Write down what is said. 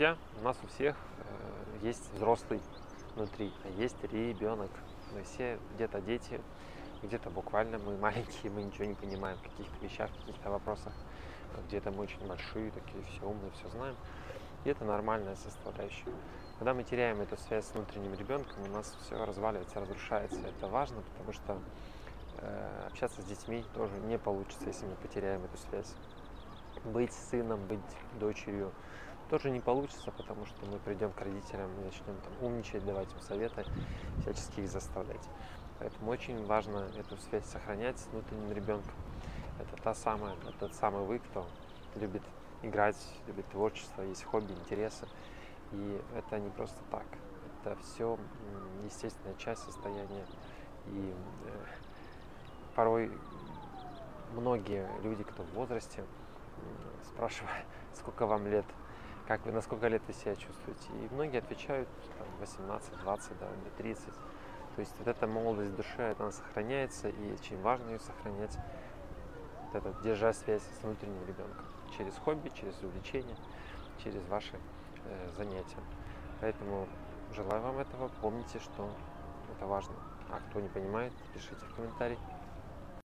Друзья, у нас у всех э, есть взрослый внутри, а есть ребенок. Мы все где-то дети, где-то буквально мы маленькие, мы ничего не понимаем в каких-то вещах, в каких-то вопросах. Где-то мы очень большие, такие все умные, все знаем. И это нормальная составляющая. Когда мы теряем эту связь с внутренним ребенком, у нас все разваливается, разрушается. Это важно, потому что э, общаться с детьми тоже не получится, если мы потеряем эту связь. Быть сыном, быть дочерью тоже не получится, потому что мы придем к родителям и начнем там умничать, давать им советы, всячески их заставлять. Поэтому очень важно эту связь сохранять с внутренним ребенком. Это та самая, это тот самый вы, кто любит играть, любит творчество, есть хобби, интересы. И это не просто так. Это все естественная часть состояния. И э, порой многие люди, кто в возрасте, спрашивают, сколько вам лет, как вы, на сколько лет вы себя чувствуете. И многие отвечают там, 18, 20, да, до 30. То есть вот эта молодость души, она сохраняется, и очень важно ее сохранять, вот это, держа связь с внутренним ребенком через хобби, через увлечение, через ваши э, занятия. Поэтому желаю вам этого. Помните, что это важно. А кто не понимает, пишите в комментарии.